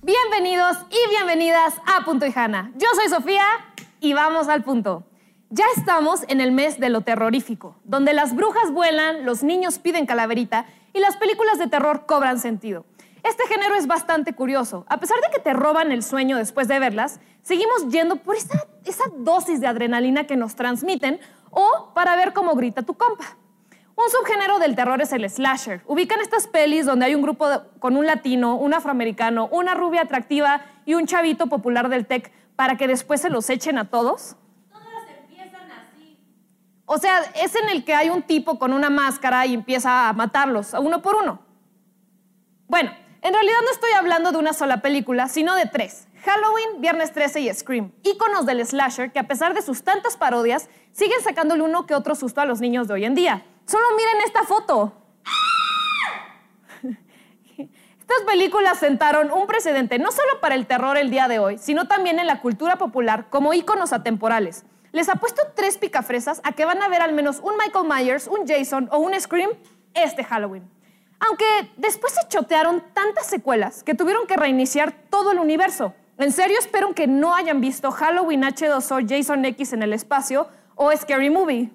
Bienvenidos y bienvenidas a Punto y Hanna. Yo soy Sofía y vamos al punto. Ya estamos en el mes de lo terrorífico, donde las brujas vuelan, los niños piden calaverita y las películas de terror cobran sentido. Este género es bastante curioso. A pesar de que te roban el sueño después de verlas, seguimos yendo por esa, esa dosis de adrenalina que nos transmiten o para ver cómo grita tu compa. Un subgénero del terror es el slasher. Ubican estas pelis donde hay un grupo con un latino, un afroamericano, una rubia atractiva y un chavito popular del tech para que después se los echen a todos. Todas empiezan así. O sea, es en el que hay un tipo con una máscara y empieza a matarlos, a uno por uno. Bueno, en realidad no estoy hablando de una sola película, sino de tres. Halloween, Viernes 13 y Scream, íconos del slasher que a pesar de sus tantas parodias, siguen sacándole uno que otro susto a los niños de hoy en día. Solo miren esta foto. Estas películas sentaron un precedente no solo para el terror el día de hoy, sino también en la cultura popular como íconos atemporales. Les apuesto tres picafresas a que van a ver al menos un Michael Myers, un Jason o un Scream este Halloween. Aunque después se chotearon tantas secuelas que tuvieron que reiniciar todo el universo. En serio, espero que no hayan visto Halloween H2O, Jason X en el espacio o Scary Movie.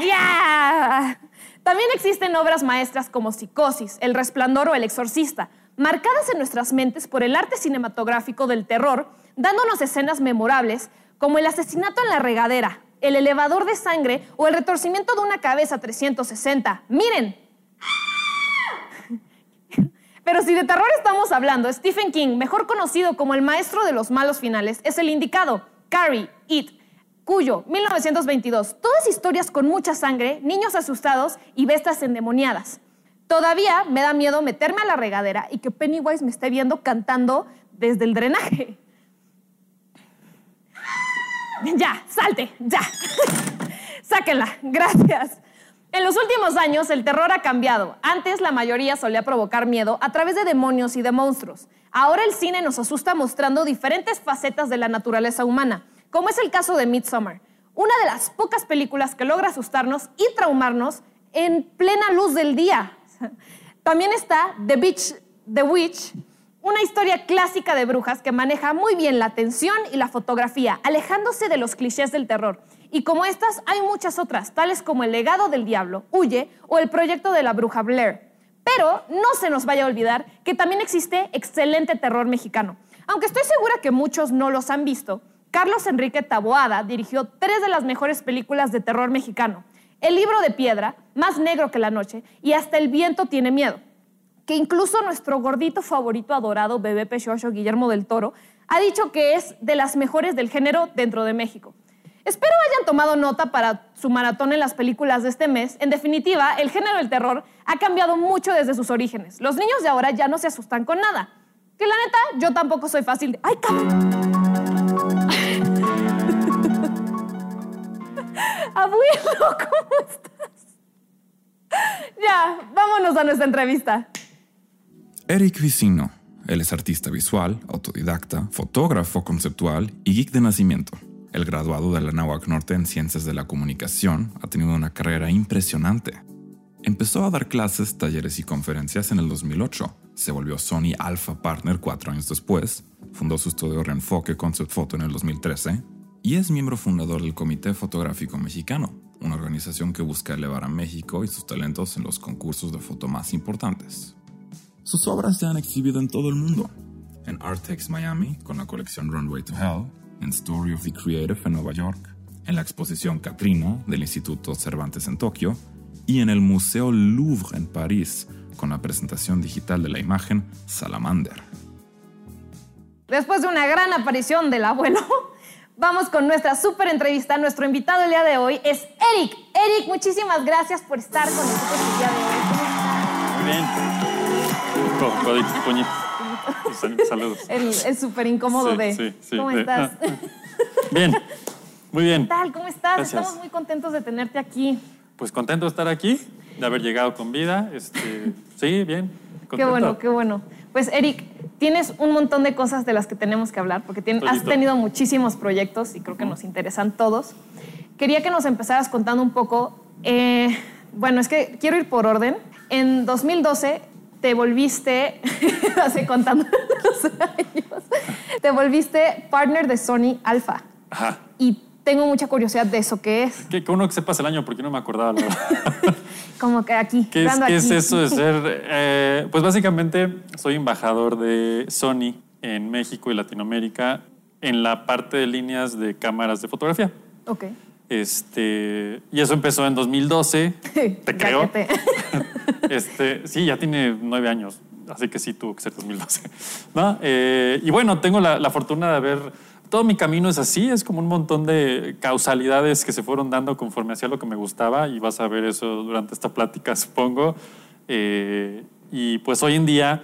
¡Ya! También existen obras maestras como Psicosis, El Resplandor o El Exorcista, marcadas en nuestras mentes por el arte cinematográfico del terror, dándonos escenas memorables como el asesinato en la regadera, el elevador de sangre o el retorcimiento de una cabeza 360. Miren. Pero si de terror estamos hablando, Stephen King, mejor conocido como el maestro de los malos finales, es el indicado. Carrie, It, Cuyo, 1922. Todas historias con mucha sangre, niños asustados y bestias endemoniadas. Todavía me da miedo meterme a la regadera y que Pennywise me esté viendo cantando desde el drenaje. Ya, salte, ya. Sáquenla, gracias. En los últimos años el terror ha cambiado. Antes la mayoría solía provocar miedo a través de demonios y de monstruos. Ahora el cine nos asusta mostrando diferentes facetas de la naturaleza humana, como es el caso de Midsommar, una de las pocas películas que logra asustarnos y traumarnos en plena luz del día. También está The, Beach, The Witch, una historia clásica de brujas que maneja muy bien la tensión y la fotografía, alejándose de los clichés del terror. Y como estas, hay muchas otras, tales como El legado del diablo, Huye o El proyecto de la bruja Blair. Pero no se nos vaya a olvidar que también existe excelente terror mexicano. Aunque estoy segura que muchos no los han visto, Carlos Enrique Taboada dirigió tres de las mejores películas de terror mexicano. El libro de piedra, Más negro que la noche y Hasta el viento tiene miedo que incluso nuestro gordito favorito adorado, bebé Pechocho, Guillermo del Toro, ha dicho que es de las mejores del género dentro de México. Espero hayan tomado nota para su maratón en las películas de este mes. En definitiva, el género del terror ha cambiado mucho desde sus orígenes. Los niños de ahora ya no se asustan con nada. Que la neta, yo tampoco soy fácil de... ¡Ay, cabrón! Abuelo, ¿cómo estás? Ya, vámonos a nuestra entrevista. Eric Vicino. Él es artista visual, autodidacta, fotógrafo conceptual y geek de nacimiento. El graduado de la Nahuac Norte en Ciencias de la Comunicación ha tenido una carrera impresionante. Empezó a dar clases, talleres y conferencias en el 2008. Se volvió Sony Alpha Partner cuatro años después. Fundó su estudio Reenfoque Concept Photo en el 2013. Y es miembro fundador del Comité Fotográfico Mexicano, una organización que busca elevar a México y sus talentos en los concursos de foto más importantes. Sus obras se han exhibido en todo el mundo. En Artex Miami, con la colección Runway to Hell, en Story of the Creative en Nueva York, en la exposición Katrina del Instituto Cervantes en Tokio y en el Museo Louvre en París, con la presentación digital de la imagen Salamander. Después de una gran aparición del abuelo, vamos con nuestra súper entrevista. Nuestro invitado el día de hoy es Eric. Eric, muchísimas gracias por estar con nosotros el día de hoy. ¿Cómo estás? Muy bien. Saludos. es súper incómodo de. ¿Cómo estás? Bien, muy bien. ¿Qué tal? ¿Cómo estás? Estamos muy contentos de tenerte aquí. Pues contento de estar aquí, de haber llegado con vida. Este, sí, bien. Qué bueno, qué bueno. Pues Eric, tienes un montón de cosas de las que tenemos que hablar, porque has tenido muchísimos proyectos y creo que nos interesan todos. Quería que nos empezaras contando un poco Eh, bueno, es que quiero ir por orden. En 2012 te volviste, así contando los años, te volviste partner de Sony Alpha. Ajá. Y tengo mucha curiosidad de eso que es. Qué, qué uno que sepas el año, porque no me acordaba. la verdad. Como que aquí, ¿Qué, es, qué es eso de ser? eh, pues básicamente soy embajador de Sony en México y Latinoamérica en la parte de líneas de cámaras de fotografía. Ok. Este, y eso empezó en 2012, te creo. que te- Este, sí, ya tiene nueve años, así que sí tuvo que ser 2012. ¿no? Eh, y bueno, tengo la, la fortuna de haber. Todo mi camino es así, es como un montón de causalidades que se fueron dando conforme hacía lo que me gustaba, y vas a ver eso durante esta plática, supongo. Eh, y pues hoy en día,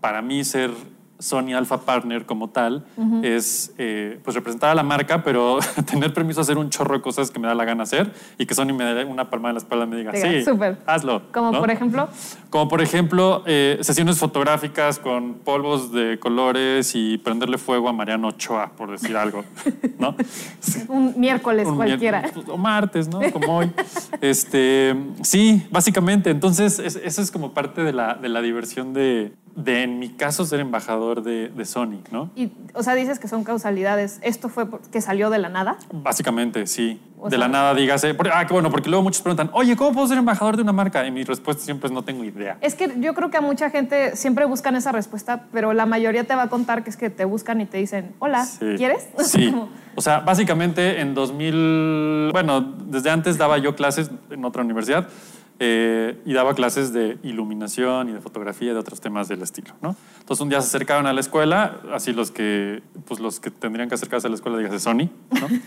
para mí ser Sony Alpha Partner como tal es eh, pues representar a la marca, pero tener permiso de hacer un chorro de cosas que me da la gana hacer y que Sony me dé una palma en la espalda y me diga, Diga, sí, súper. hazlo. Como ¿no? por ejemplo, Como por ejemplo, eh, sesiones fotográficas con polvos de colores y prenderle fuego a Mariano Ochoa, por decir algo, ¿no? un miércoles Un cualquiera. miércoles, O martes, ¿no? Como hoy. Este, sí, básicamente. Entonces, es- eso es como parte de la, de la diversión de, de, en mi caso, ser embajador de, de Sony, ¿no? Y, o sea, dices que son causalidades. ¿Esto fue que salió de la nada? Básicamente, sí. O de sea- la nada, dígase. porque- ah, qué bueno, porque luego muchos preguntan, oye, ¿cómo puedo ser embajador de una marca? Y mi respuesta siempre es no tengo idea. Es que yo creo que a mucha gente siempre buscan esa respuesta, pero la mayoría te va a contar que es que te buscan y te dicen, hola, Sí. ¿quieres? Sí. O sea, básicamente en 2000, bueno, desde antes daba yo clases en otra universidad eh, y daba clases de iluminación y de fotografía y de otros temas del estilo, ¿no? Entonces un día se acercaron a la escuela, así los que, pues los que tendrían que acercarse a la escuela, dígase Sony, ¿no?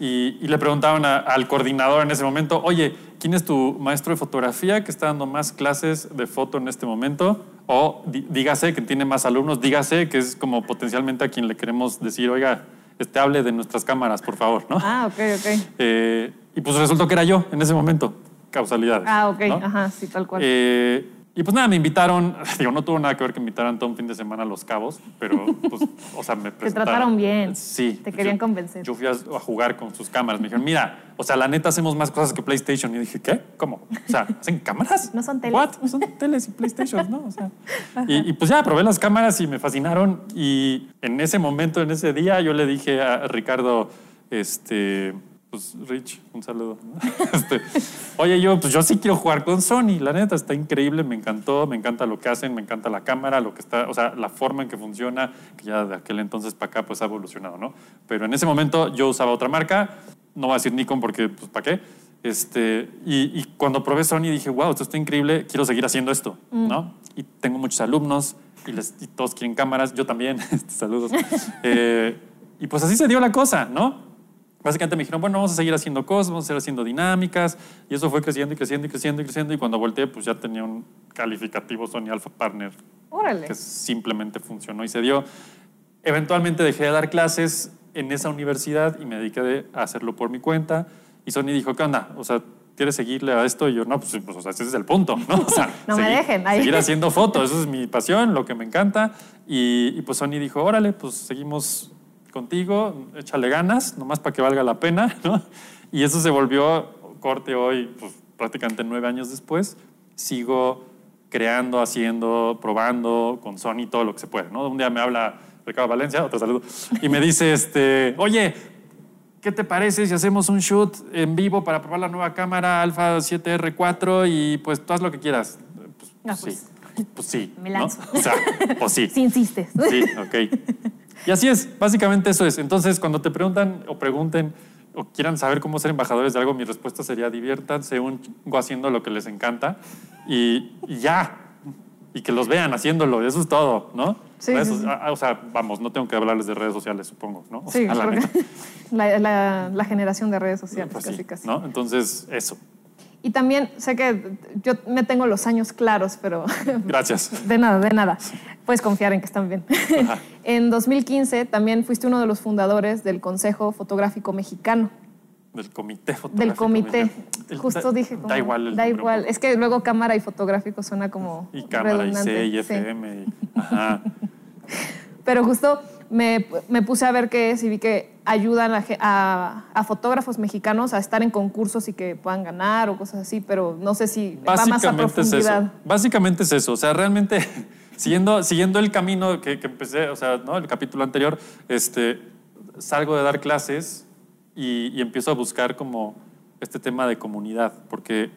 Y, y le preguntaban a- al coordinador en ese momento, oye, ¿quién es tu maestro de fotografía que está dando más clases de foto en este momento? O dígase que tiene más alumnos, dígase que es como potencialmente a quien le queremos decir, oiga, este, hable de nuestras cámaras, por favor, ¿no? ah, ok, ok. Eh, y pues resultó que era yo en ese momento, causalidades. Ah, ok, ¿no? ajá, sí, tal cual. Eh, y pues nada, me invitaron, digo, no tuvo nada que ver que me invitaran todo un fin de semana a Los Cabos, pero pues, o sea, me presentaron. trataron bien. Sí. Te querían yo- convencer. Yo fui a, a jugar con sus cámaras. Me dijeron, mira, o sea, la neta hacemos más cosas que PlayStation. Y dije, ¿qué? ¿Cómo? O sea, ¿hacen cámaras? No son teles. What? No son teles y PlayStation, ¿no? O sea, y, y pues ya probé las cámaras y me fascinaron. Y en ese momento, en ese día, yo le dije a Ricardo, este, pues Rich, un saludo. Este, Oye, yo, pues yo sí quiero jugar con Sony, la neta está increíble, me encantó, me encanta lo que hacen, me encanta la cámara, lo que está, o sea, la forma en que funciona, que ya de aquel entonces para acá pues ha evolucionado, ¿no? Pero en ese momento yo usaba otra marca, no voy a decir Nikon porque, pues, ¿para qué? Este, y, y cuando probé Sony dije, wow, esto está increíble, quiero seguir haciendo esto, ¿no? Y tengo muchos alumnos y, les- y todos quieren cámaras, yo también, saludos. Eh, y pues así se dio la cosa, ¿no? Básicamente me dijeron, bueno, vamos a seguir haciendo cosas, vamos a seguir haciendo dinámicas, y eso fue creciendo y creciendo y creciendo y creciendo, y cuando volteé, pues ya tenía un calificativo Sony Alpha Partner Órale. que simplemente funcionó y se dio. Eventualmente dejé de dar clases en esa universidad y me dediqué de- a hacerlo por mi cuenta, y Sony dijo, ¿qué onda? O sea, ¿quieres seguirle a esto? Y yo, no, pues, pues, o sea, ese es el punto, ¿no? O sea, No me dejen ahí. Seguir haciendo fotos, eso es mi pasión, lo que me encanta, y, y pues Sony dijo, órale, pues seguimos contigo, échale ganas, nomás para que valga la pena, ¿no? Y eso se volvió corte hoy, pues prácticamente nueve años después, sigo creando, haciendo, probando con Sony todo lo que se puede, ¿no? Un día me habla Ricardo Valencia, otro saludo, y me dice, este, oye, ¿qué te parece si hacemos un shoot en vivo para probar la nueva cámara Alpha 7R4 y pues tú haz lo que quieras? Pues, Ah, sí, pues. pues sí. Me ¿no? lanzo. O sea, pues sí. Si insistes. Sí, ok. Y así es, básicamente eso es. Entonces, cuando te preguntan o pregunten o quieran saber cómo ser embajadores de algo, mi respuesta sería diviértanse un chingo haciendo lo que les encanta y, y ya. Y que los vean haciéndolo, eso es todo, ¿no? Sí, ah, O sea, vamos, no tengo que hablarles de redes sociales, supongo, ¿no? O Sí, sea, la generación de redes sociales, Pues casi, sí, casi. ¿no? Entonces, eso. Y también sé que yo me tengo los años claros, pero Gracias. de nada, de nada. Puedes confiar en que están bien. Ajá. en 2015 también fuiste uno de los fundadores del Consejo Fotográfico Mexicano. Del comité Del fotográfico. comité. El- Justo da- dije. como, Da igual el Da nombre, igual. Es que luego cámara y fotográfico suena como. Y cámara, y C, y Sí. FM. y- ajá. Pero justo me, me puse a ver qué es y vi que ayudan a, a- a fotógrafos mexicanos a estar en concursos y que puedan ganar o cosas así, pero no sé si va más a Básicamente es profundidad. eso. Básicamente es eso. O sea, realmente, siguiendo, siguiendo el camino que, que empecé, o sea, ¿no? el capítulo anterior, este, salgo de dar clases y, y empiezo a buscar como este tema de comunidad, porque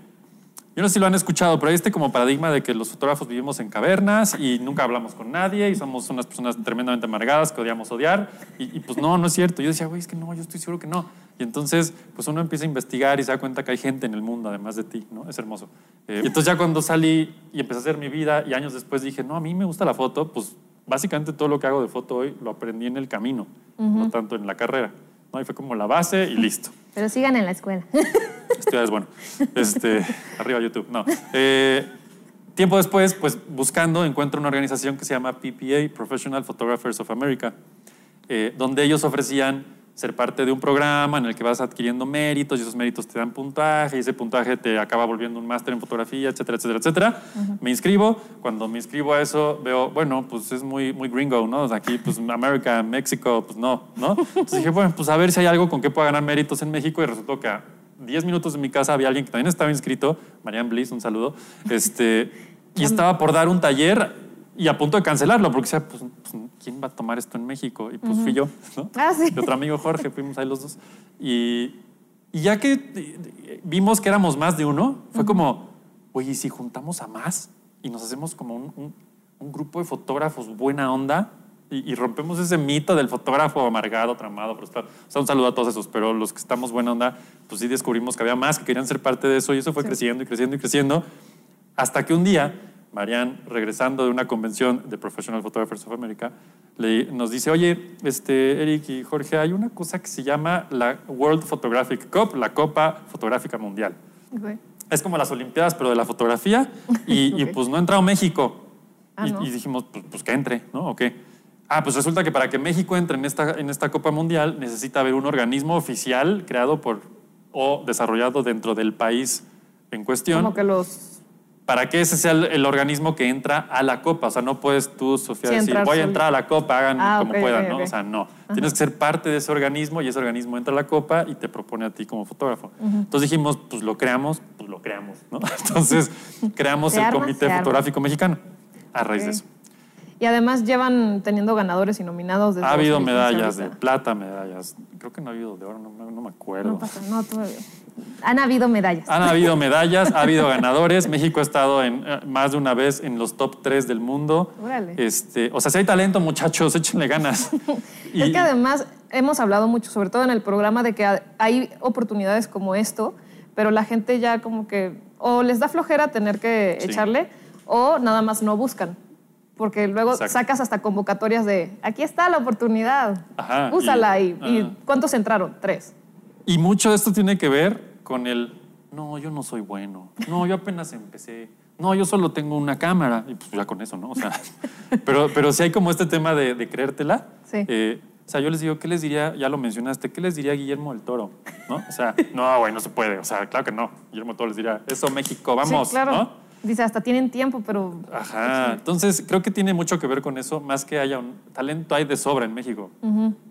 yo no sé si lo han escuchado, pero hay este como paradigma de que los fotógrafos vivimos en cavernas y nunca hablamos con nadie y somos unas personas tremendamente amargadas que odiamos odiar. Y, y pues no, no es cierto. Yo decía, güey, es que no, yo estoy seguro que no. Y entonces, pues uno empieza a investigar y se da cuenta que hay gente en el mundo además de ti, ¿no? Es hermoso. Eh, y entonces ya cuando salí y empecé a hacer mi vida y años después dije, no, a mí me gusta la foto, pues básicamente todo lo que hago de foto hoy lo aprendí en el camino, no tanto en la carrera. ¿no? Y fue como la base y listo. Pero sigan en la escuela. Estudiar es bueno. Este, arriba YouTube. No. Eh, tiempo después, pues buscando, encuentro una organización que se llama PPA, Professional Photographers of America, eh, donde ellos ofrecían ser parte de un programa en el que vas adquiriendo méritos y esos méritos te dan puntaje y ese puntaje te acaba volviendo un máster en fotografía, etcétera, etcétera, etcétera. Me inscribo. Cuando me inscribo a eso, veo, bueno, pues es muy, muy gringo, ¿no? O sea, Aquí, pues América, México, pues no, ¿no? Entonces dije, bueno, pues a ver si hay algo con que pueda ganar méritos en México y resultó que a 10 minutos de mi casa había alguien que también estaba inscrito, Marian Bliss, un saludo, este, y estaba por dar un taller y a punto de cancelarlo, porque decía, pues, pues, ¿quién va a tomar esto en México? Y pues fui yo, ¿no? Ah, sí. Y otro amigo Jorge, fuimos ahí los dos. Y, y ya que eh, vimos que éramos más de uno, fue como, oye, ¿y si juntamos a más y nos hacemos como un, un- un grupo de fotógrafos buena onda y, y rompemos ese mito del fotógrafo amargado, tramado, frustrado? O sea, un saludo a todos esos, pero los que estamos buena onda, pues sí descubrimos que había más que querían ser parte de eso y eso fue Sí. creciendo y creciendo y creciendo hasta que un día, Marianne, regresando de una convención de Professional Photographers of America, le- nos dice, oye, este, Eric y Jorge, hay una cosa que se llama la World Photographic Cup, la Copa Fotográfica Mundial. Es como las Olimpiadas, pero de la fotografía, y, pues no ha entrado México. Ah, y, ¿no? y dijimos, pues, pues que entre, ¿no? Ok. Ah, pues resulta que para que México entre en esta, en esta Copa Mundial necesita haber un organismo oficial creado por o desarrollado dentro del país en cuestión Como que los... para que ese sea el, el organismo que entra a la copa. O sea, no puedes tú, Sofía, Sí, decir, voy a entrar a la copa, hagan Ah, como puedan, ¿no? O sea, no. Tienes que ser parte de ese organismo y ese organismo entra a la copa y te propone a ti como fotógrafo. Entonces dijimos, pues lo creamos, pues lo creamos, ¿no? Entonces creamos el Comité. Fotográfico Mexicano a raíz de eso. Y además llevan teniendo ganadores y nominados desde Ha habido 2015 medallas de plata, medallas. Creo que no ha habido de oro, no, no- no me acuerdo. No pasa, no, todavía. Han habido medallas. Han habido medallas, ha habido ganadores. México ha estado en, eh, más de una vez en los top 3 del mundo. Órale. Este, o sea, si hay talento, muchachos, échenle ganas. Y- Es que además hemos hablado mucho, sobre todo en el programa, de que ha- hay oportunidades como esto, pero la gente ya como que o les da flojera tener que Sí. echarle o nada más no buscan. Porque luego Exacto. sacas hasta convocatorias de, aquí está la oportunidad, Ajá, úsala. y- Y, y ajá. ¿cuántos entraron? Tres. Y mucho de esto tiene que ver con el, no, yo no soy bueno, no, yo apenas empecé, no, yo solo tengo una cámara, y pues ya con eso, ¿no? O sea, pero, pero sí hay como este tema de, de creértela. Sí. Eh, o sea, yo les digo, ¿qué les diría? Ya lo mencionaste, ¿qué les diría Guillermo del Toro? ¿No? O sea, no, güey, no se puede. O sea, claro que no. Guillermo del Toro les diría, eso, México, vamos, Sí, claro. ¿no? Dice, hasta tienen tiempo, pero... Ajá. Entonces, creo que tiene mucho que ver con eso, más que haya un talento hay de sobra en México.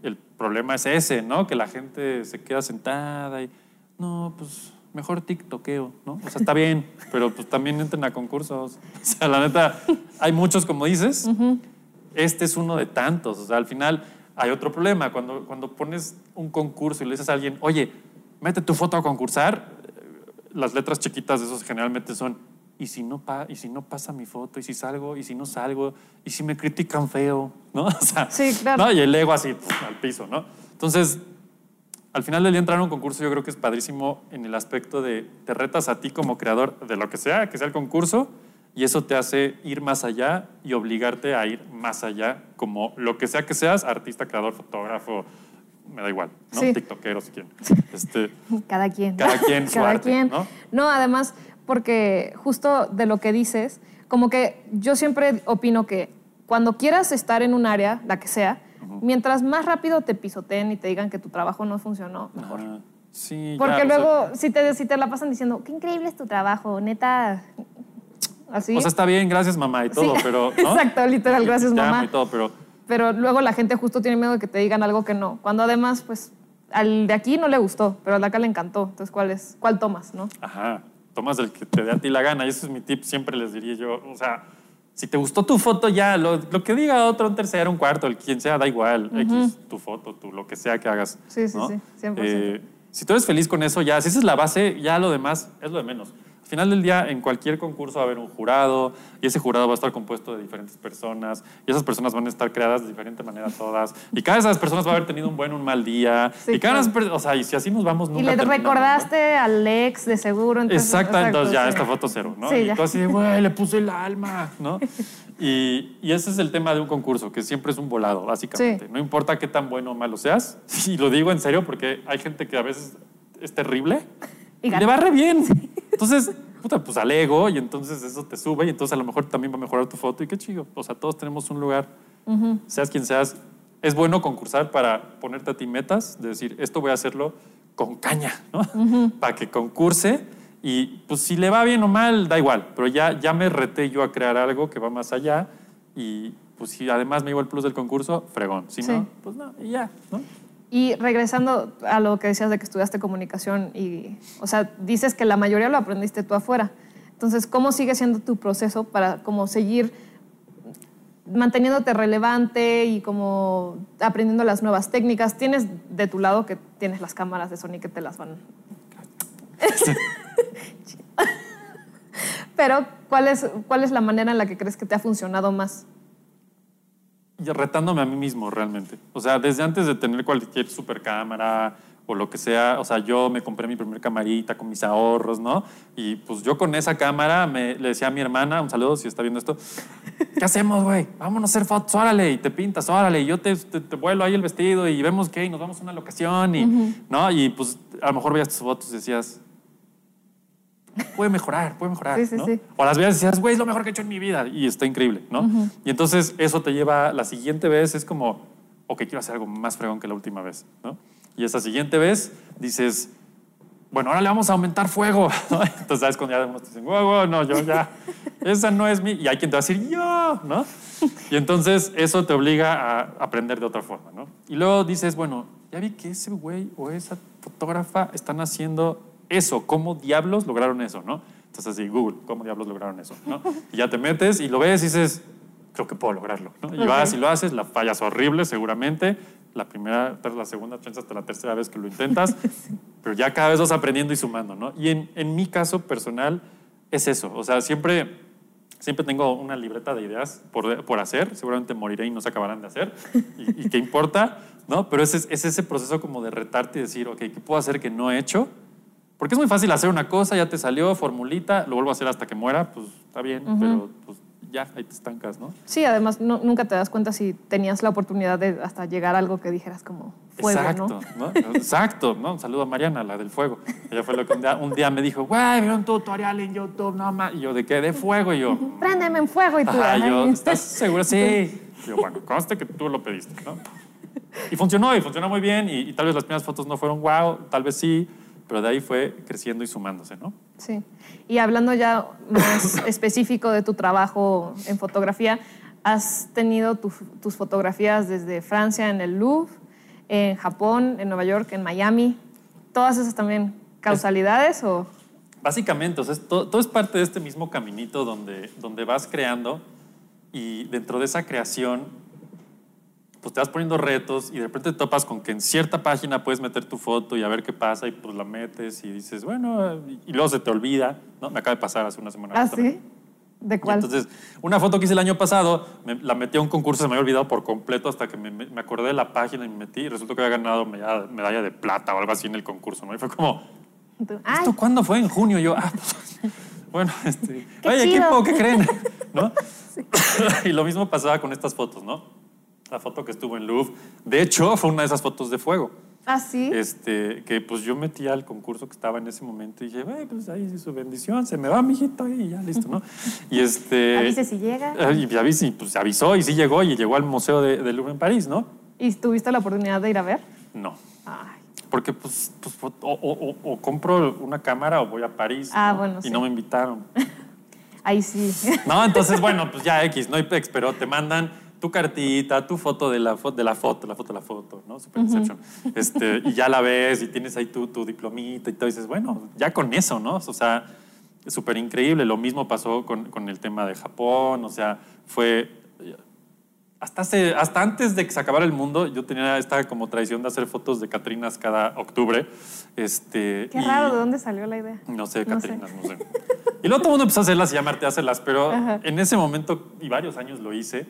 El problema es ese, ¿no? Que la gente se queda sentada y, no, pues mejor TikTokeo, ¿no? O sea, está bien, pero pues también entren a concursos. O sea, la neta, hay muchos, como dices. Este es uno de tantos. O sea, al final hay otro problema. Cuando, cuando pones un concurso y le dices a alguien, oye, mete tu foto a concursar, las letras chiquitas de esos generalmente son y si no pa- y si no pasa mi foto y si salgo y si no salgo y si me critican feo no o sea Sí, claro. ¿no? y el ego así pf, al piso no entonces al final del día entrar a un concurso yo creo que es padrísimo en el aspecto de te retas a ti como creador de lo que sea que sea el concurso y eso te hace ir más allá y obligarte a ir más allá como lo que sea que seas artista creador fotógrafo me da igual no Sí. tiktokero si quieren este Cada quien. Cada quien su Cada arte, quien. ¿no? No, además, porque justo de lo que dices, como que yo siempre opino que cuando quieras estar en un área, la que sea, mientras más rápido te pisoteen y te digan que tu trabajo no funcionó, mejor. Ajá. Sí, ya, Porque o sea, luego, si, te, si te la pasan diciendo, qué increíble es tu trabajo, neta, así. O sea, está bien, gracias mamá y todo, Sí, pero. ¿no? exacto, literal, gracias, mamá. y todo, pero pero luego la gente justo tiene miedo de que te digan algo que no. Cuando además, pues, al de aquí no le gustó, pero al de acá le encantó. Entonces, ¿cuál, es, cuál tomas, no? Ajá, tomas el que te dé a ti la gana. Y ese es mi tip, siempre les diría yo. O sea, si te gustó tu foto, ya, lo, lo que diga otro, un tercero, un cuarto, el quien sea, da igual. X, tu foto, tu, lo que sea que hagas. Sí, sí, ¿no? sí, 100%. Eh, si tú eres feliz con eso, ya, si esa es la base, ya lo demás es lo de menos. Al final del día, en cualquier concurso va a haber un jurado y ese jurado va a estar compuesto de diferentes personas y esas personas van a estar creadas de diferente manera todas y cada de esas personas va a haber tenido un buen o un mal día Sí, y cada claro. o sea, y si así nos vamos nunca y le terminamos, ¿no? recordaste al ex de seguro. Entonces, Exacto, entonces ya sí. esta foto cero, ¿no? Sí, y ya. tú así de, güey, le puse el alma, ¿no? Y, y ese es el tema de un concurso, que siempre es un volado, básicamente. No importa qué tan bueno o malo seas, y lo digo en serio porque hay gente que a veces es terrible Y y le va re bien. Entonces, puta, pues al ego y entonces eso te sube y entonces a lo mejor también va a mejorar tu foto y qué chido. O sea, todos tenemos un lugar, seas quien seas. Es bueno concursar para ponerte a ti metas, de decir, esto voy a hacerlo con caña, ¿no? Para que concurse y pues si le va bien o mal, da igual, pero ya, ya me reté yo a crear algo que va más allá y pues si además me llevo el plus del concurso, fregón. Si Sí. no, pues no, y ya, ¿no? Y regresando a lo que decías de que estudiaste comunicación y, o sea, dices que la mayoría lo aprendiste tú afuera. Entonces, ¿cómo sigue siendo tu proceso para como seguir manteniéndote relevante y como aprendiendo las nuevas técnicas? Tienes de tu lado que tienes las cámaras de Sony que te las van. Pero, ¿cuál es, ¿cuál es la manera en la que crees que te ha funcionado más? Retándome a mí mismo realmente. O sea, desde antes de tener cualquier super cámara o lo que sea, o sea, yo me compré mi primer camarita con mis ahorros, ¿no? Y pues yo con esa cámara me, le decía a mi hermana, un saludo si está viendo esto, ¿qué hacemos, güey? Vámonos a hacer fotos, órale, y te pintas, órale, y yo te, te, te vuelo ahí el vestido y vemos qué, y nos vamos a una locación, y, ¿no? Y pues a lo mejor veías tus fotos y decías, puede mejorar, puede mejorar. Sí, sí, ¿no? sí. O las veías y decías, güey, es lo mejor que he hecho en mi vida. Y está increíble, ¿no? Y entonces eso te lleva, la siguiente vez es como, ok, quiero hacer algo más fregón que la última vez, ¿no? Y esa siguiente vez dices, bueno, ahora le vamos a aumentar fuego. ¿no? Entonces, ¿sabes? Cuando ya unos te dicen, wow, wow, no, yo ya, esa no es mi. Y hay quien te va a decir, yo, ¿no? Y entonces eso te obliga a aprender de otra forma, ¿no? Y luego dices, bueno, ya vi que ese güey o esa fotógrafa están haciendo eso. ¿Cómo diablos lograron eso, no? Entonces, así, Google, ¿cómo diablos lograron eso? ¿no? Y ya te metes y lo ves y dices, creo que puedo lograrlo, ¿no? Y vas y lo haces, la fallas horrible seguramente. La primera, la segunda chance hasta la tercera vez que lo intentas, pero ya cada vez vas aprendiendo y sumando, ¿no? Y en, en mi caso personal es eso, o sea, siempre, siempre tengo una libreta de ideas por, por hacer, seguramente moriré y no se acabarán de hacer, y, y qué importa, ¿no? Pero es, es ese proceso como de retarte y decir, ok, ¿qué puedo hacer que no he hecho? Porque es muy fácil hacer una cosa, ya te salió, formulita, lo vuelvo a hacer hasta que muera, pues está bien, pero pues ya, ahí te estancas, ¿no? Sí, además no- nunca te das cuenta si tenías la oportunidad de hasta llegar a algo que dijeras como fuego, Exacto, ¿no? ¿no? Exacto, ¿no? Un saludo a Mariana, la del fuego. Ella fue lo que un día, un día me dijo, güey, vi un tutorial en YouTube, no más. Y yo, ¿de qué? De fuego. Y yo, Préndeme en fuego y tú. ay. yo, ¿estás seguro? Sí. Y yo, bueno, conste que tú lo pediste, ¿no? Y funcionó, y funcionó muy bien. Y, y tal vez las primeras fotos no fueron wow, tal vez sí, pero de ahí fue creciendo y sumándose, ¿no? Sí. Y hablando ya más específico de tu trabajo en fotografía, has tenido tu- tus fotografías desde Francia en el Louvre, en Japón, en Nueva York, en Miami. ¿Todas esas también causalidades o...? Básicamente, o sea, es todo, todo es parte de este mismo caminito donde, donde vas creando y dentro de esa creación, pues te vas poniendo retos y de repente te topas con que en cierta página puedes meter tu foto y a ver qué pasa y pues la metes y dices, bueno, y, luego se te olvida, ¿no? Me acaba de pasar hace una semana. ¿Ah, sí? ¿De Y cuál? entonces, una foto que hice el año pasado, me- la metí a un concurso, se me había olvidado por completo hasta que me, me- acordé de la página y me metí y resultó que había ganado medalla, medalla de plata o algo así en el concurso, ¿no? Y fue como, Tú, Ay, ¿Esto cuándo fue? En junio. Yo, ah, pues, bueno, este, Qué oye, chido. equipo, ¿qué creen? ¿No? y lo mismo pasaba con estas fotos, ¿no? La foto que estuvo en Louvre. De hecho, fue una de esas fotos de fuego. ¿Ah, sí? Este, que pues yo metí al concurso que estaba en ese momento y dije, "Güey, pues ahí su bendición, se me va, mijito, y ya listo, ¿no? Y este. Avise si llega. eh, Y y, pues avisó y sí llegó y llegó al Museo de, de Louvre en París, ¿no? ¿Y tuviste la oportunidad de ir a ver? No. Ay, Porque pues, pues, o, o- o- o compro una cámara o voy a París. Ah, ¿no? bueno, Y sí. no me invitaron. ahí sí. No, entonces, bueno, pues ya X, no hay pex, pero te mandan tu cartita, tu foto de la, fo- de la foto, la foto de la foto, ¿no? Super Inception. este, y ya la ves y tienes ahí tu, tu diplomita y todo, y dices, bueno, ya con eso, ¿no? O sea, súper increíble. Lo mismo pasó con, con el tema de Japón, o sea, fue hasta, hace- hasta antes de que se acabara el mundo, yo tenía esta como tradición de hacer fotos de Catrinas cada octubre. Este, Qué y- raro, ¿de dónde salió la idea? No sé, No sé. Catrinas, no sé. Y luego todo el mundo empezó a hacerlas y llamarte a hacerlas, pero Ajá. en ese momento, y varios años lo hice,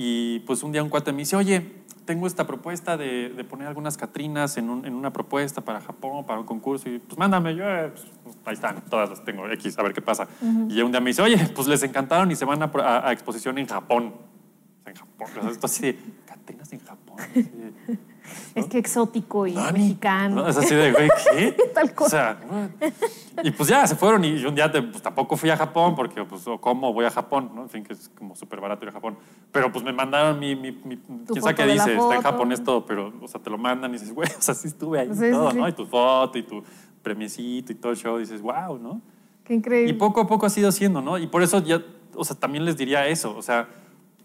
y pues un día un cuate me dice, oye, tengo esta propuesta de, de poner algunas Catrinas en, un- en una propuesta para Japón, para un concurso, y pues mándame, yo, eh, pues, ahí están, todas las tengo, X, a ver qué pasa. Y un día me dice, oye, pues les encantaron y se van a, a- a exposición en Japón. En Japón, o sea, esto así de, Catrinas en Japón. así de, Es que exótico y mexicano. ¿No? Es así de, güey, ¿qué? Tal cual. O sea, what? y pues ya se fueron y yo un día te- pues, tampoco fui a Japón porque, pues, ¿cómo voy a Japón? ¿no? En fin, que es como súper barato ir a Japón. Pero pues me mandaron mi, mi, mi- quién sabe qué dice, está en japonés todo, pero, o sea, te lo mandan y dices, güey, o sea, sí estuve ahí Sí, y todo, sí. ¿no? Y tu foto y tu premiecito y todo el show, dices, wow, ¿no? Qué increíble. Y poco a poco ha sido siendo, ¿no? Y por eso ya, o sea, también les diría eso, o sea,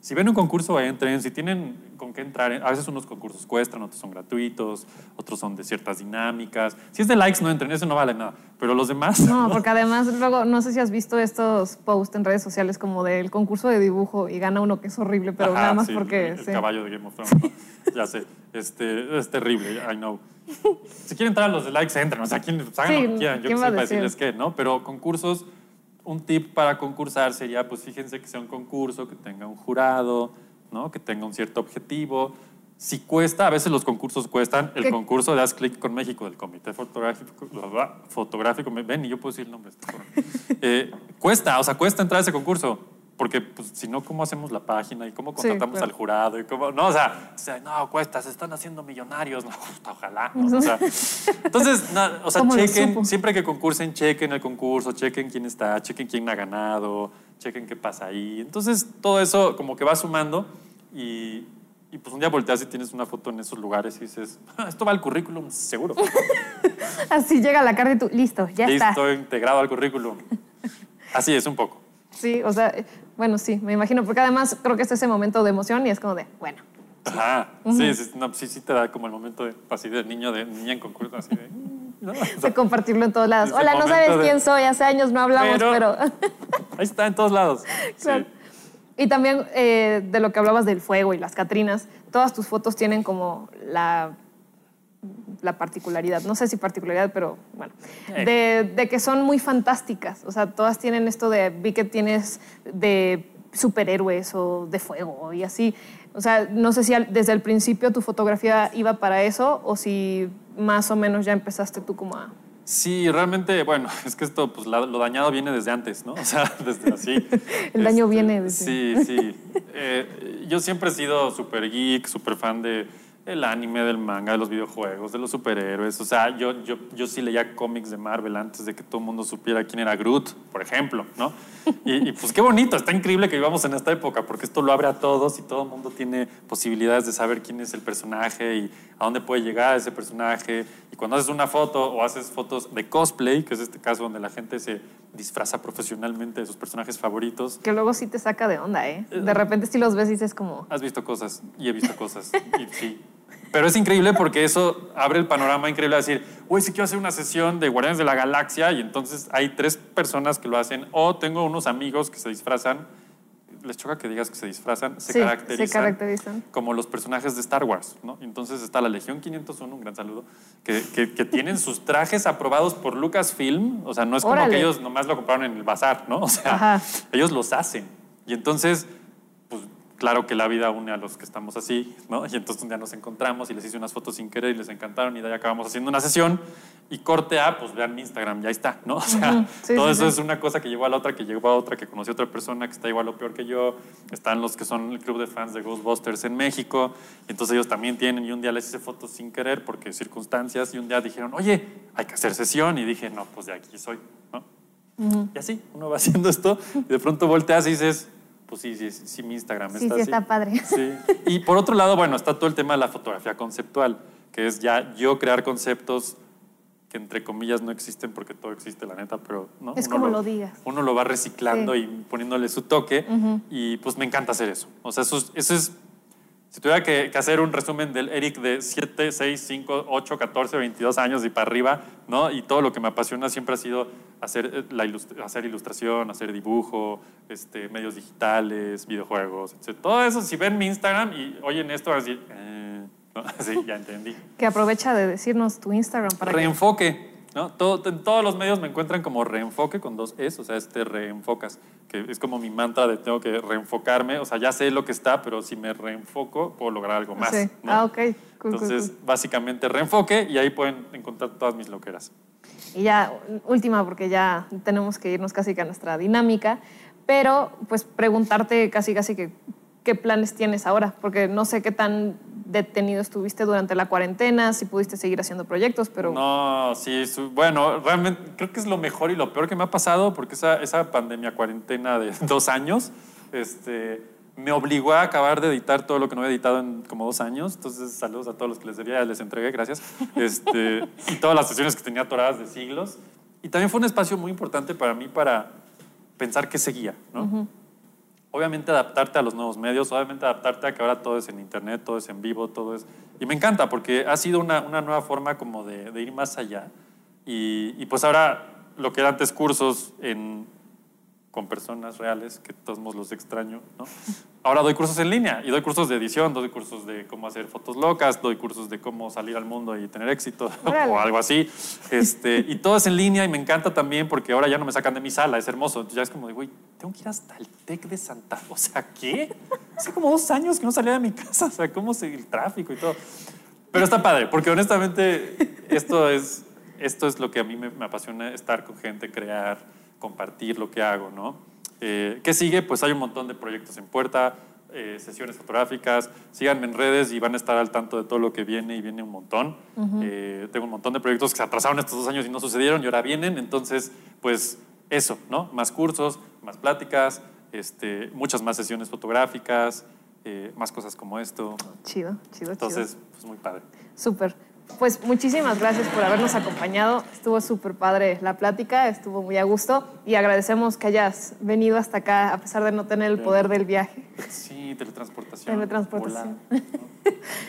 si ven un concurso, entren, si tienen con qué entrar, a veces unos concursos cuestan, otros son gratuitos, otros son de ciertas dinámicas. Si es de likes, no entren, eso no vale nada, pero los demás... No, porque además luego, no sé si has visto estos posts en redes sociales como del concurso de dibujo y gana uno que es horrible, pero Ajá, nada más sí, porque... El, sí. caballo de Game of Thrones, ¿no? ya sé, este, es terrible, I know. Si quieren entrar a los de likes, entren, o sea, quien, pues, hagan Sí, lo que quieran, yo ¿quién qué va sé a para decir? decirles qué, ¿no? Pero concursos, un tip para concursar sería, pues fíjense que sea un concurso, que tenga un jurado, ¿no? Que tenga un cierto objetivo. Si cuesta, a veces los concursos cuestan, el ¿Qué? concurso de Haz Click con México, del Comité Fotográfico, fotográfico ven, y yo puedo decir el nombre. este. Eh, cuesta, o sea, cuesta entrar a ese concurso. Porque pues, si no, ¿cómo hacemos la página? ¿Y cómo contratamos claro. al jurado? ¿Y cómo? No, o sea, o sea, no, cuesta, se están haciendo millonarios. No, ojalá. ¿no? O sea, entonces, no, o sea, ¿Cómo lo chequen, siempre que concursen, chequen el concurso, chequen quién está, chequen quién ha ganado, chequen qué pasa ahí. Entonces, todo eso como que va sumando y, y pues un día volteas y tienes una foto en esos lugares y dices, "Ah, esto va al currículum, seguro. Así llega la carta y tú, listo, ya está. Listo, integrado al currículum. Así es, un poco. Sí, o sea, bueno, sí, me imagino, porque además creo que es ese momento de emoción y es como de, bueno, Ajá. Sí, sí, no, sí, sí te da como el momento de, así de niño, de niña en concurso, así de... ¿no? O sea, de compartirlo en todos lados. Hola, no sabes de- quién soy, hace años no hablamos, Pero- pero... ahí está, en todos lados. Sí. Claro. Y también eh, de lo que hablabas del fuego y las Catrinas, todas tus fotos tienen como la, la particularidad, no sé si particularidad, pero bueno, Eh. de, de que son muy fantásticas. O sea, todas tienen esto de, vi que tienes de superhéroes o de fuego y así. O sea, no sé si desde el principio tu fotografía iba para eso o si más o menos ya empezaste tú como a... Sí, realmente, bueno, es que esto, pues lo dañado viene desde antes, ¿no? O sea, desde así. Este, El daño viene desde- Sí, sí. Eh, yo siempre he sido súper geek, súper fan de el anime, del manga, de los videojuegos, de los superhéroes. O sea, yo, yo, yo sí leía cómics de Marvel antes de que todo el mundo supiera quién era Groot, por ejemplo, ¿no? Y, y, pues qué bonito, está increíble que vivamos en esta época, porque esto lo abre a todos y todo el mundo tiene posibilidades de saber quién es el personaje y a dónde puede llegar ese personaje. Y cuando haces una foto o haces fotos de cosplay, que es este caso donde la gente se disfraza profesionalmente de sus personajes favoritos, Que luego sí te saca de onda, ¿eh? De repente sí los ves y dices como... Has visto cosas y he visto cosas. y sí. Pero es increíble porque eso abre el panorama increíble a decir, uy, sí quiero hacer una sesión de Guardianes de la Galaxia y entonces hay tres personas que lo hacen o tengo unos amigos que se disfrazan, les choca que digas que se disfrazan, se Sí, se caracterizan, caracterizan. como los personajes de Star Wars, ¿no? Entonces está la Legión 501, un gran saludo, que, que- que tienen sus trajes aprobados por Lucasfilm, o sea, no es como Órale. que ellos nomás lo compraron en el bazar, ¿no? O sea, Ajá. ellos los hacen. Y entonces, claro que la vida une a los que estamos así, ¿no? Y entonces un día nos encontramos y les hice unas fotos sin querer y les encantaron y de ahí acabamos haciendo una sesión y corte a, pues vean mi Instagram, ya está, ¿no? O sea. Sí, todo sí, eso sí. es una cosa que llegó a la otra, que llegó a otra, que conoció a otra persona que está igual o peor que yo. Están los que son el club de fans de Ghostbusters en México. Y entonces ellos también tienen. Y un día les hice fotos sin querer porque circunstancias. Y un día dijeron, oye, hay que hacer sesión. Y dije, no, pues de aquí soy, ¿no? Y así, uno va haciendo esto y de pronto volteas y dices, pues sí, sí, sí, mi Instagram Sí, está sí, así. está padre. Sí. Y por otro lado, bueno, está todo el tema de la fotografía conceptual, que es ya yo crear conceptos que entre comillas no existen porque todo existe, la neta, pero no. Es Uno como lo digas. Uno lo va reciclando Sí. y poniéndole su toque y pues me encanta hacer eso. O sea, eso es, eso es Si tuviera que, que hacer un resumen del Eric de 7, 6, 5, 8, 14, 22 años y para arriba, ¿no? Y todo lo que me apasiona siempre ha sido hacer, eh, la ilustra- hacer ilustración, hacer dibujo, este, medios digitales, videojuegos, etc. Todo eso, si ven mi Instagram y oyen esto, van a decir, eh, ¿no? sí, ya entendí. Que aprovecha de decirnos tu Instagram para que... ¿no? Todo, en todos los medios me encuentran como reenfoque con dos S, o sea, este reenfocas, que es como mi mantra de tengo que reenfocarme, o sea, ya sé lo que está, pero si me reenfoco puedo lograr algo más. Sí. ¿no? Ah, ok. Cool, cool, Entonces, cool. básicamente reenfoque y ahí pueden encontrar todas mis loqueras. Y ya, última, porque ya tenemos que irnos casi que a nuestra dinámica, pero pues preguntarte casi casi que qué planes tienes ahora, porque no sé qué tan detenido estuviste durante la cuarentena, si pudiste seguir haciendo proyectos, pero... No, sí, bueno, realmente creo que es lo mejor y lo peor que me ha pasado porque esa, esa pandemia cuarentena de dos años este, me obligó a acabar de editar todo lo que no había editado en como dos años. Entonces, saludos a todos los que les debía, les entregué, gracias. Este, y todas las sesiones que tenía atoradas de siglos. Y también fue un espacio muy importante para mí para pensar qué seguía, ¿no? Obviamente adaptarte a los nuevos medios, obviamente adaptarte a que ahora todo es en internet, todo es en vivo, todo es... Y me encanta porque ha sido una, una nueva forma como de, ir más allá. Y, pues ahora lo que era antes cursos en, con personas reales, que todos los extraño, ¿no? Ahora doy cursos en línea y doy cursos de edición, doy cursos de cómo hacer fotos locas, doy cursos de cómo salir al mundo y tener éxito o algo así. Este, y todo es en línea y me encanta también porque ahora ya no me sacan de mi sala, es hermoso. Entonces ya es como de, güey, tengo que ir hasta el TEC de Santa O sea, ¿qué? Hace como dos años que no salía de mi casa, o sea, cómo se, el tráfico y todo. Pero está padre, porque honestamente esto es, esto es lo que a mí me, me apasiona, estar con gente, crear, compartir lo que hago, ¿no? Eh, ¿Qué sigue? Pues hay un montón de proyectos en puerta, eh, sesiones fotográficas, síganme en redes y van a estar al tanto de todo lo que viene y viene un montón. Eh, tengo un montón de proyectos que se atrasaron estos dos años y no sucedieron y ahora vienen, entonces, pues eso, ¿no? Más cursos, más pláticas, este, muchas más sesiones fotográficas, eh, más cosas como esto. Chido, chido, Entonces, pues muy padre. chido. Súper. Pues muchísimas gracias por habernos acompañado. Estuvo súper padre la plática, estuvo muy a gusto y agradecemos que hayas venido hasta acá a pesar de no tener el poder del viaje. Sí, teletransportación. Teletransportación.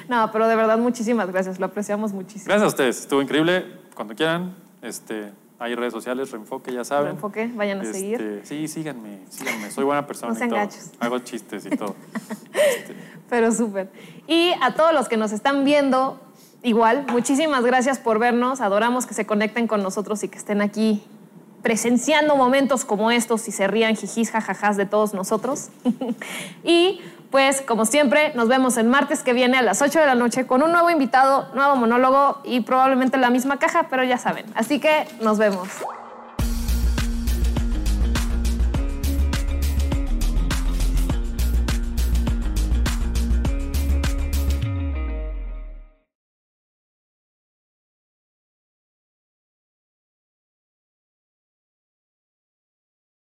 No, pero de verdad muchísimas gracias, lo apreciamos muchísimo. Gracias a ustedes, estuvo increíble. Cuando quieran, este, hay redes sociales, Reenfoque, ya saben. Reenfoque, vayan a Este, seguir. Sí, síganme, síganme. Soy buena persona No y sean todo. gachos. Hago chistes y todo. Pero súper. Y a todos los que nos están viendo, igual, muchísimas gracias por vernos. Adoramos que se conecten con nosotros y que estén aquí presenciando momentos como estos y se rían jijis, jajajás de todos nosotros. y pues, como siempre, nos vemos el martes que viene a las 8 de la noche con un nuevo invitado, nuevo monólogo y probablemente la misma caja, pero ya saben. Así que nos vemos.